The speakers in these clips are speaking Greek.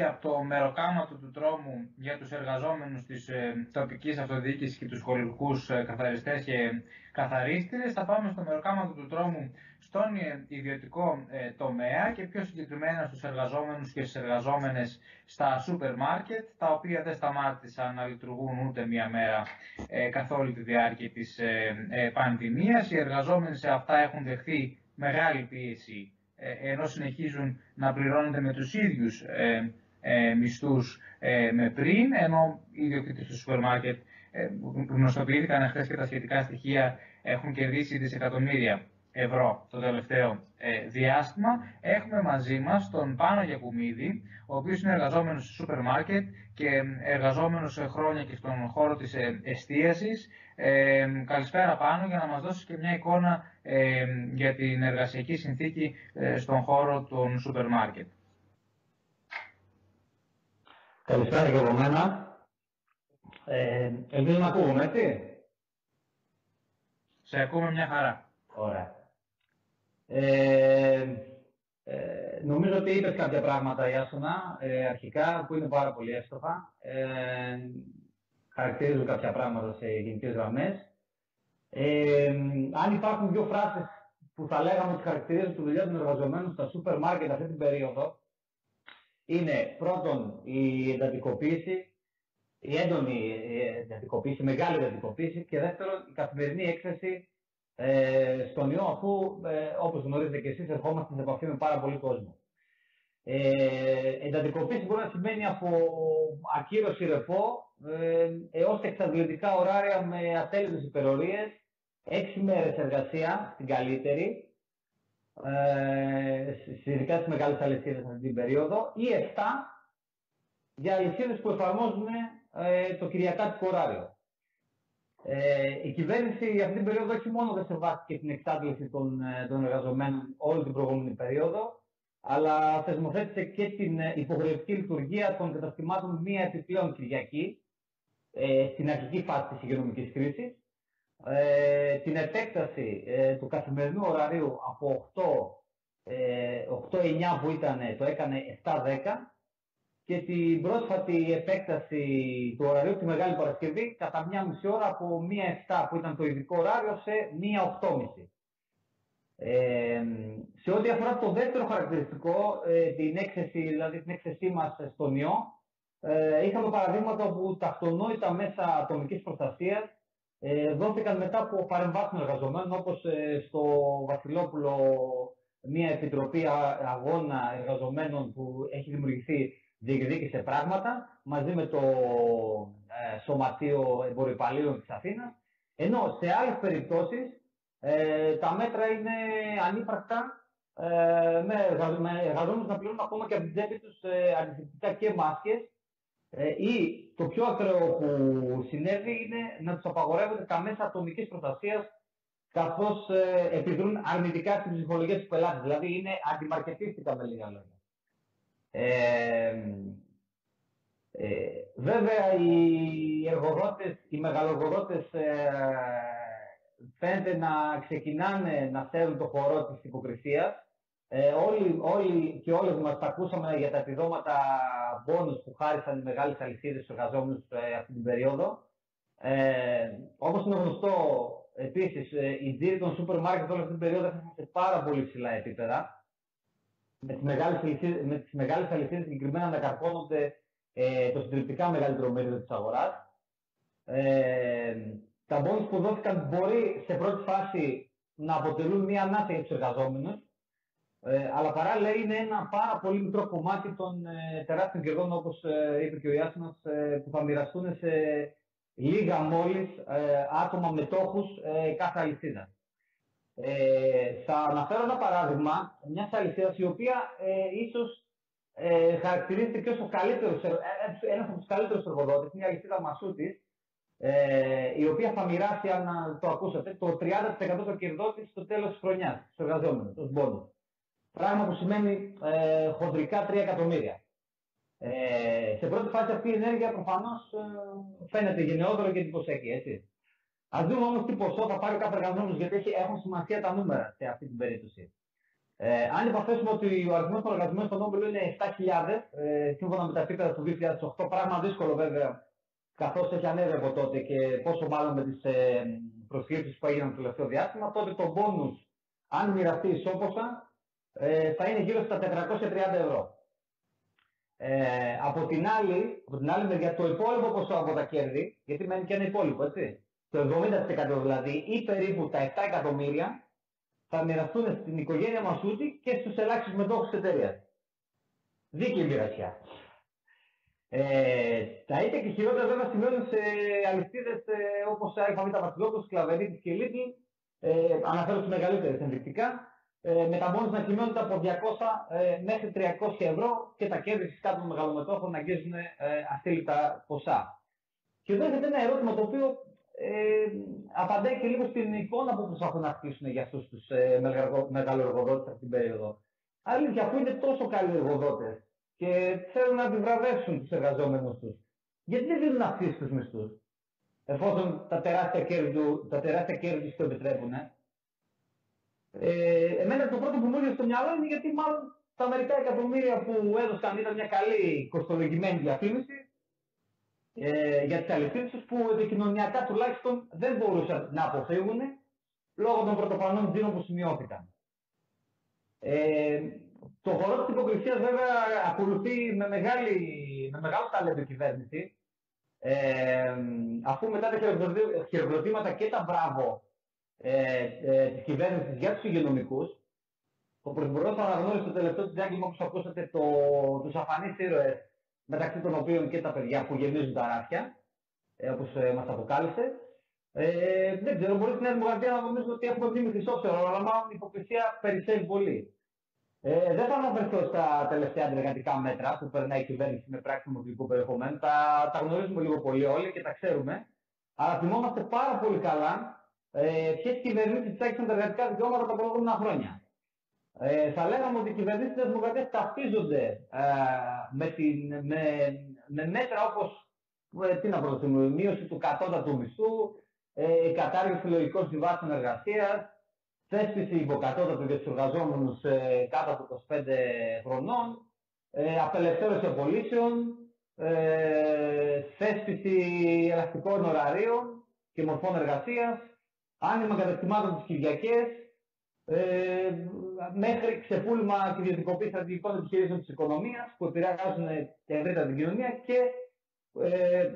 και από το μεροκάματο του τρόμου για τους εργαζόμενους της ε, τοπικής αυτοδιοίκησης και τους χωρικούς ε, καθαριστές και καθαρίστηρες. Θα πάμε στο μεροκάματο του τρόμου στον ε, ιδιωτικό ε, τομέα και πιο συγκεκριμένα στους εργαζόμενους και στις εργαζόμενες στα σούπερ μάρκετ, τα οποία δεν σταμάτησαν να λειτουργούν ούτε μία μέρα ε, καθ' όλη τη διάρκεια της ε, πανδημίας. Οι εργαζόμενοι σε αυτά έχουν δεχθεί μεγάλη πίεση ενώ συνεχίζουν να πληρώνονται με τους ίδιους ε, μισθούς ε, με πριν, ενώ οι ιδιοκτήτες του σούπερ μάρκετ ε, γνωστοποιήθηκαν χθες και τα σχετικά στοιχεία έχουν κερδίσει δισεκατομμύρια ευρώ το τελευταίο ε, διάστημα. Έχουμε μαζί μας τον Πάνο Γιακουμίδη, ο οποίος είναι εργαζόμενος στο σούπερ μάρκετ και εργαζόμενος χρόνια και στον χώρο της ε, εστίασης. Ε, καλησπέρα Πάνο για να μας δώσεις και μια εικόνα ε, για την εργασιακή συνθήκη στον χώρο των σούπερ μάρκετ. Καλησπέρα και από μένα. Ε, ελπίζω να ακούγουμε, έτσι. Σε ακούμε μια χαρά. Ωραία. Ε, ε, νομίζω ότι είπες κάποια πράγματα, Ιάσονα, ε, αρχικά, που είναι πάρα πολύ εύστοχα. Ε, χαρακτηρίζουν κάποια πράγματα σε γενικές γραμμές. Ε, αν υπάρχουν δύο φράσεις που θα λέγαμε ότι χαρακτηρίζουν τη δουλειά των εργαζομένων στα σούπερ μάρκετ αυτή την περίοδο, είναι πρώτον η εντατικοποίηση, η έντονη εντατικοποίηση, η μεγάλη εντατικοποίηση και δεύτερον η καθημερινή έκθεση ε, στον ιό αφού ε, όπως γνωρίζετε και εσείς ερχόμαστε σε επαφή με πάρα πολύ κόσμο. Ε, εντατικοποίηση μπορεί να σημαίνει από ακύρωση ρεπό ε, έως εξαντλητικά ωράρια με ατέλειωτες υπερορίες, έξι μέρες εργασία, την καλύτερη, ε, ειδικά στις μεγάλες αλυσίδες αυτή την περίοδο, ή 7 για αλυσίδες που εφαρμόζουν ε, το κυριακάτικο ωράριο. Ε, η κυβέρνηση αυτή την περίοδο όχι μόνο δεν σεβάστηκε την εξάντληση των, ε, των εργαζομένων όλη την προηγούμενη περίοδο, αλλά θεσμοθέτησε και την ε, υποχρεωτική λειτουργία των καταστημάτων μία επιπλέον Κυριακή, ε, στην αρχική φάση της υγειονομικής κρίσης, ε, την επέκταση ε, του καθημερινού ωραρίου από 8, ε, 8-9 που ήταν, το έκανε 7-10 και την πρόσφατη επέκταση του ωραρίου τη Μεγάλη Παρασκευή κατά μία μισή ώρα από μία 7 που ήταν το ειδικό ωράριο σε μία 8.30. Ε, σε ό,τι αφορά το δεύτερο χαρακτηριστικό, ε, την έκθεση, δηλαδή την έκθεσή μας στον ιό, ε, είχαμε παραδείγματα όπου τα αυτονόητα μέσα ατομικής προστασίας ε, δόθηκαν μετά από παρεμβάσεις εργαζομένων, όπως ε, στο Βασιλόπουλο μια επιτροπή αγώνα εργαζομένων που έχει δημιουργηθεί διεκδίκησε πράγματα μαζί με το ε, Σωματείο Εμπορυπαλίων της Αθήνας, ενώ σε άλλες περιπτώσεις ε, τα μέτρα είναι ανύπαρκτα ε, με, εργαζόμενους να πληρώνουν ακόμα και από την τσέπη τους ε, και μάσκες ε, ή το πιο ακραίο που συνέβη είναι να τους απαγορεύονται τα μέσα ατομικής προστασίας καθώς ε, επιδρούν αρνητικά στην ψυχολογία του πελάτη. Δηλαδή είναι αντιμαρκετίστικα με λίγα λόγια. Ε, ε, βέβαια οι εργοδότες, οι μεγαλοεργοδότες ε, φαίνεται να ξεκινάνε να θέλουν το χώρο της υποκρισίας ε, όλοι, όλοι και όλες μας τα ακούσαμε για τα επιδόματα μπόνους που χάρισαν οι μεγάλες αλυσίδες στους εργαζόμενους ε, αυτή την περίοδο. Ε, όπως είναι γνωστό, επίσης, ε, οι τζίροι των σούπερ μάρκετ όλη αυτή την περίοδο έφτασαν σε πάρα πολύ ψηλά επίπεδα. Με τις μεγάλες αλυσίδες, με τις μεγάλες αλυσίδες συγκεκριμένα να καρπώνονται ε, το συντριπτικά μεγαλύτερο μερίδιο της αγοράς. Ε, τα μπόνους που δόθηκαν μπορεί σε πρώτη φάση να αποτελούν μια ανάσα για τους εργαζόμενους, ε, αλλά παράλληλα είναι ένα πάρα πολύ μικρό κομμάτι των ε, τεράστιων κερδών, όπως ε, είπε και ο Ιάσινας, ε, που θα μοιραστούν σε λίγα μόλις ε, άτομα μετόχους ε, κάθε αλυσίδα. Ε, θα αναφέρω ένα παράδειγμα μιας αλυσίδας η οποία ε, ίσως ε, χαρακτηρίζεται και ως ο καλύτερος, ένας από τους καλύτερους εργοδότες, μια αλυσίδα Μασούτης, ε, η οποία θα μοιράσει, αν το ακούσατε, το 30% των κερδών της στο τέλος της χρονιάς, στους εργαζόμενους, ως μπόνους. Πράγμα που σημαίνει ε, χοντρικά 3 εκατομμύρια. Ε, σε πρώτη φάση αυτή η ενέργεια προφανώς ε, φαίνεται γενναιόδωρο και εντυπωσιακή, έτσι. Α δούμε όμως τι ποσό θα πάρει ο κάθε εργαζόμενος, γιατί έχει, έχουν σημασία τα νούμερα σε αυτή την περίπτωση. Ε, αν υποθέσουμε ότι ο αριθμός των εργαζομένων στον Νόμπελ είναι 7.000, ε, σύμφωνα με τα επίπεδα του 2008, πράγμα δύσκολο βέβαια, καθώς έχει ανέβει από τότε και πόσο μάλλον με τις ε, προσχέσεις που έγιναν το τελευταίο διάστημα, τότε το bonus, αν μοιραστεί ισόποσα, ε, θα είναι γύρω στα 430 ευρώ. Ε, από, την άλλη, από την άλλη μεριά, το υπόλοιπο ποσό από τα κέρδη, γιατί μένει και ένα υπόλοιπο, έτσι, το 70% δηλαδή, ή περίπου τα 7 εκατομμύρια, θα μοιραστούν στην οικογένεια Μασούτη και στους ελάχιστους μετόχους της εταιρείας. Δίκαιη μοιρασιά. Ε, τα ίδια και χειρότερα βέβαια σημαίνουν σε αλυσίδες ε, όπως η Αλφαβήτα Βασιλόπουλος, Κλαβερίτη και Λίτλ. Ε, αναφέρω τις μεγαλύτερες ενδεικτικά. Ε, με τα μόνος να κυμαίνονται από 200 ε, μέχρι 300 ευρώ και τα κέρδη φυσικά των μεγαλομετόχων να αγγίζουν ε, αστήλυτα ποσά. Και εδώ έχετε ένα ερώτημα το οποίο ε, απαντάει και λίγο στην εικόνα που προσπαθούν να χτίσουν για αυτούς τους ε, μεγαλοεργοδότες αυτή την περίοδο. Αλήθεια, αφού είναι τόσο καλοί εργοδότες και θέλουν να επιβραβεύσουν τους εργαζόμενους τους, γιατί δεν δίνουν αυξήσει στου μισθούς, εφόσον τα τεράστια κέρδη του τα τεράστια κέρδη το επιτρέπουν. Ε, εμένα το πρώτο που μου έρχεται στο μυαλό είναι γιατί μάλλον τα μερικά εκατομμύρια που έδωσαν ήταν μια καλή κοστολογημένη διαφήμιση ε, για τις αληθινέ που επικοινωνιακά τουλάχιστον δεν μπορούσαν να αποφύγουν λόγω των πρωτοφανών τζίρων που σημειώθηκαν. Ε, το χώρο της υποκρισίας βέβαια ακολουθεί με, μεγάλη, με μεγάλο ταλέντο κυβέρνηση. Ε, αφού μετά τα χειροκροτήματα και τα μπράβο ε, ε, της κυβέρνησης για τους υγειονομικούς, ο Πρωθυπουργός αναγνώρισε το τελευταίο του διάγγελμα, όπως ακούσατε, το, τους αφανείς ήρωες μεταξύ των οποίων και τα παιδιά που γεμίζουν τα ράφια, ε, όπως ε, μας αποκάλυψε. Ε, δεν ξέρω, μπορεί στην Νέα Δημοκρατία να νομίζουν ότι έχουμε βγει με χρυσόψερο, αλλά μάλλον η υποκρισία περισσεύει πολύ. Ε, δεν θα αναφερθώ στα τελευταία αντεργατικά μέτρα που περνάει η κυβέρνηση με πράξη δημοκρατικού περιεχομένου. Τα, τα γνωρίζουμε λίγο πολύ όλοι και τα ξέρουμε. Αλλά θυμόμαστε πάρα πολύ καλά ε, ποιε κυβερνήσει τσάκησαν τα εργατικά δικαιώματα τα προηγούμενα χρόνια. Ε, θα λέγαμε ότι οι κυβερνήσει της Δημοκρατίας ταυτίζονται ε, με, την, με, με μέτρα όπως ε, τι να προτείνουμε, μείωση του κατώτατου μισθού, ε, κατάργηση λογικών συμβάσεων εργασίας, θέσπιση υποκατώτατου για τους εργαζόμενους ε, κάτω από 25 χρονών, ε, απελευθέρωση απολύσεων, ε, θέσπιση ελαστικών ωραρίων και μορφών εργασίας, άνοιγμα καταστημάτων τις Κυριακές, ε, μέχρι ξεπούλημα και ιδιωτικοποίηση στρατηγικών επιχειρήσεων της οικονομίας που επηρεάζουν την ευρύτερα την κοινωνία και ε,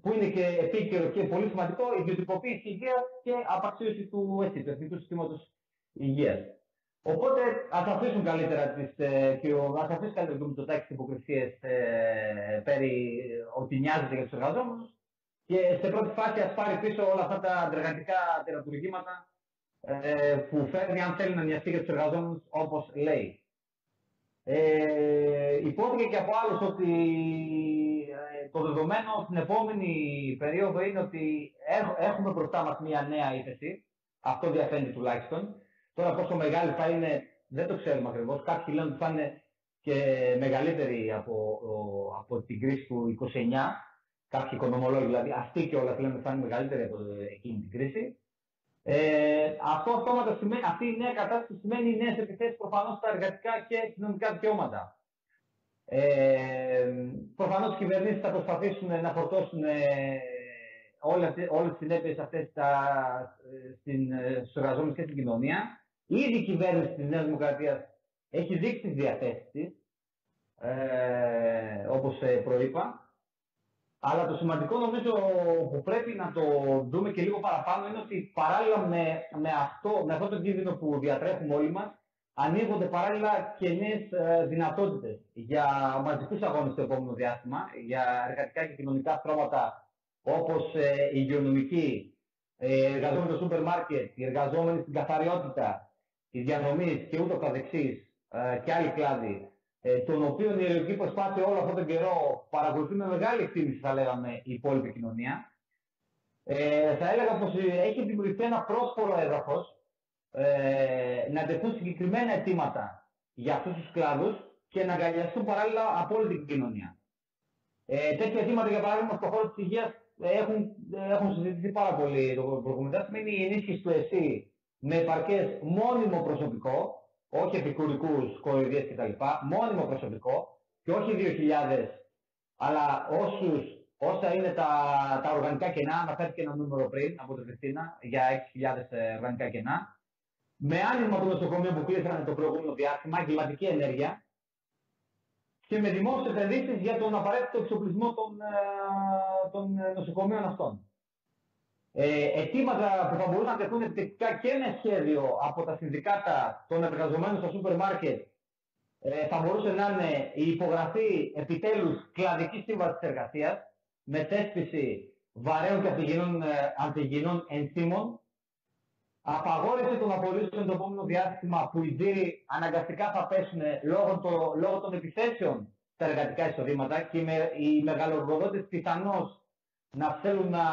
που είναι και επίκαιρο και πολύ σημαντικό, ιδιωτικοποίηση υγείας και απαξίωση του ΕΣΥ, του Εθνικού Συστήματος Υγείας. Οπότε ας αφήσουν καλύτερα τις, ε, και ο, ας αφήσει καλύτερα το Μητσοτάκης τις υποκρισίες ε, περί ότι νοιάζεται για τους εργαζόμενους και σε πρώτη φάση ας πάρει πίσω όλα αυτά τα αντεργατικά τερατουργήματα ε, που φέρνει αν θέλει να νοιαστεί για τους εργαζόμενους όπως λέει. Ε, υπόθηκε και από άλλους ότι ε, το δεδομένο στην επόμενη περίοδο είναι ότι έχουμε μπροστά μας μια νέα ύφεση. Αυτό διαφαίνεται τουλάχιστον. Τώρα πόσο μεγάλη θα είναι δεν το ξέρουμε ακριβώς. Κάποιοι λένε ότι θα είναι και μεγαλύτερη από, από την κρίση του 29. Κάποιοι οικονομολόγοι δηλαδή, αυτοί και όλα λένε ότι θα είναι μεγαλύτερη από εκείνη την κρίση. Ε, αυτό αυτόματα σημαίνει, αυτή η νέα κατάσταση σημαίνει νέες επιθέσεις προφανώς στα εργατικά και κοινωνικά δικαιώματα. Ε, προφανώς οι κυβερνήσεις θα προσπαθήσουν να φορτώσουν ε, όλες τις συνέπειες αυτές στους εργαζόμενους και στην κοινωνία. Ήδη η κυβέρνηση της Νέας Δημοκρατίας έχει δείξει τις διαθέσεις της, ε, όπως ε, προείπα. Αλλά το σημαντικό νομίζω που πρέπει να το δούμε και λίγο παραπάνω είναι ότι παράλληλα με, με, αυτό, με αυτό το κίνδυνο που διατρέχουμε όλοι μας, ανοίγονται παράλληλα και νέες δυνατότητες για μαζικούς αγώνες στο επόμενο διάστημα, για εργατικά και κοινωνικά στρώματα όπως ε, η υγειονομική, ε, οι εργαζόμενοι στο σούπερ μάρκετ, οι εργαζόμενοι στην καθαριότητα, οι διανομή και ούτω καθεξής ε, και άλλοι κλάδοι ε, τον οποίο η ελληνική προσπάθεια όλο αυτόν τον καιρό παρακολουθεί με μεγάλη εκτίμηση, θα λέγαμε, η υπόλοιπη κοινωνία. Ε, θα έλεγα πως έχει δημιουργηθεί ένα πρόσφορο έδαφος ε, να τεθούν συγκεκριμένα αιτήματα για αυτούς τους κλάδους και να αγκαλιαστούν παράλληλα από όλη την κοινωνία. Ε, τέτοια αιτήματα, για παράδειγμα, στον χώρο της υγείας έχουν, έχουν συζητηθεί πάρα πολύ το προηγούμενο διάστημα. Είναι η ενίσχυση του ΕΣΥ με επαρκές μόνιμο προσωπικό, όχι επικουρικούς, κοροϊδίες κτλ. Μόνιμο προσωπικό και όχι 2.000, αλλά όσους, όσα είναι τα, τα οργανικά κενά, αναφέρθηκε ένα νούμερο πριν από την Χριστίνα για 6.000 ε, οργανικά κενά. Με άνοιγμα των νοσοκομείων που κλείσανε το προηγούμενο διάστημα, εγκληματική ενέργεια και με δημόσιες επενδύσεις για τον απαραίτητο εξοπλισμό των, ε, των νοσοκομείων αυτών ε, αιτήματα που θα μπορούσαν να τεθούν επιτεκτικά και με σχέδιο από τα συνδικάτα των εργαζομένων στο σούπερ μάρκετ ε, θα μπορούσε να είναι η υπογραφή επιτέλους κλαδικής σύμβασης εργασίας με θέσπιση βαρέων και αντιγενών, ε, αντιγενών ενσύμων, απαγόρευση των απολύσεων το επόμενο διάστημα που οι τζίροι αναγκαστικά θα πέσουν λόγω, το, λόγω των επιθέσεων στα εργατικά εισοδήματα και οι μεγαλοργοδότες πιθανώς να θέλουν να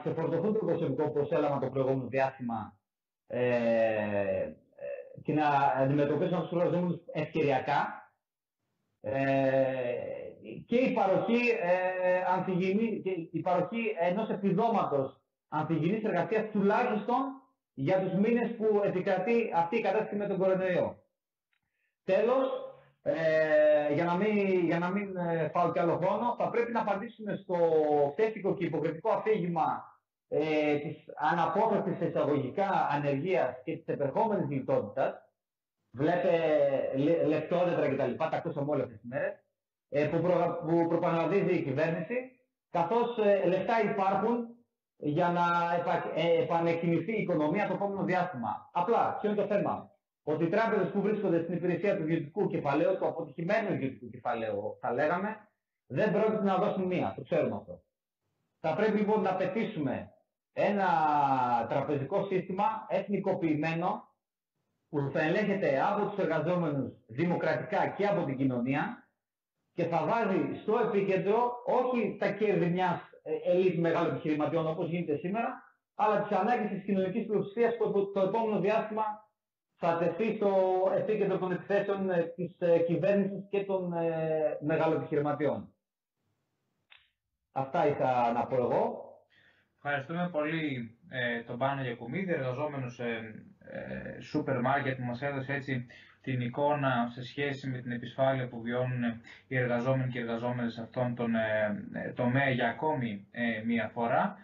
ξεφορτωθούν το προσωπικό που προσέλαβαν το προηγούμενο διάστημα ε, ε, και να αντιμετωπίσουν τους εργαζόμενους ευκαιριακά ε, και η παροχή, ε, ανθυγιεινή, και η παροχή ενός επιδόματος ανθυγιεινής εργασίας τουλάχιστον για τους μήνες που επικρατεί αυτή η κατάσταση με τον κορονοϊό. Τέλος, ε, για να μην, για να μην ε, φάω κι άλλο χρόνο, θα πρέπει να απαντήσουμε στο θετικό και υποκριτικό αφήγημα ε, της αναπόφευκτης εισαγωγικά ανεργίας και της επερχόμενης λιτότητας. Βλέπε λεπτόδετρα κτλ. Τα ακούσαμε όλες τις μέρες. Ε, που, προ, που προπαναλαμβάνει η κυβέρνηση, καθώς ε, λεφτά υπάρχουν για να επα, ε, επανεκκινηθεί η οικονομία το επόμενο διάστημα. Απλά, ποιο είναι το θέμα; Ότι οι τράπεζες που βρίσκονται στην υπηρεσία του ιδιωτικού κεφαλαίου, του αποτυχημένου ιδιωτικού κεφαλαίου, θα λέγαμε, δεν πρόκειται να δώσουν μία. Το ξέρουμε αυτό. Θα πρέπει λοιπόν να πετήσουμε ένα τραπεζικό σύστημα εθνικοποιημένο που θα ελέγχεται από τους εργαζόμενους δημοκρατικά και από την κοινωνία και θα βάζει στο επίκεντρο όχι τα κέρδη μιας ε, ελίτ μεγάλων επιχειρηματιών όπως γίνεται σήμερα, αλλά τις ανάγκες της κοινωνικής πλειοψηφίας που το επόμενο διάστημα θα τεθεί στο επίκεντρο των επιθέσεων ε, της ε, κυβέρνησης και των ε, μεγαλοεπιχειρηματιών. Αυτά είχα να πω εγώ. Ευχαριστούμε πολύ ε, τον Πάνο Γιακουμίδη, εργαζόμενος σε ε, σούπερ μάρκετ που μας έδωσε έτσι την εικόνα σε σχέση με την επισφάλεια που βιώνουν οι εργαζόμενοι και οι εργαζόμενες σε αυτόν τον τομέα για ακόμη μία φορά.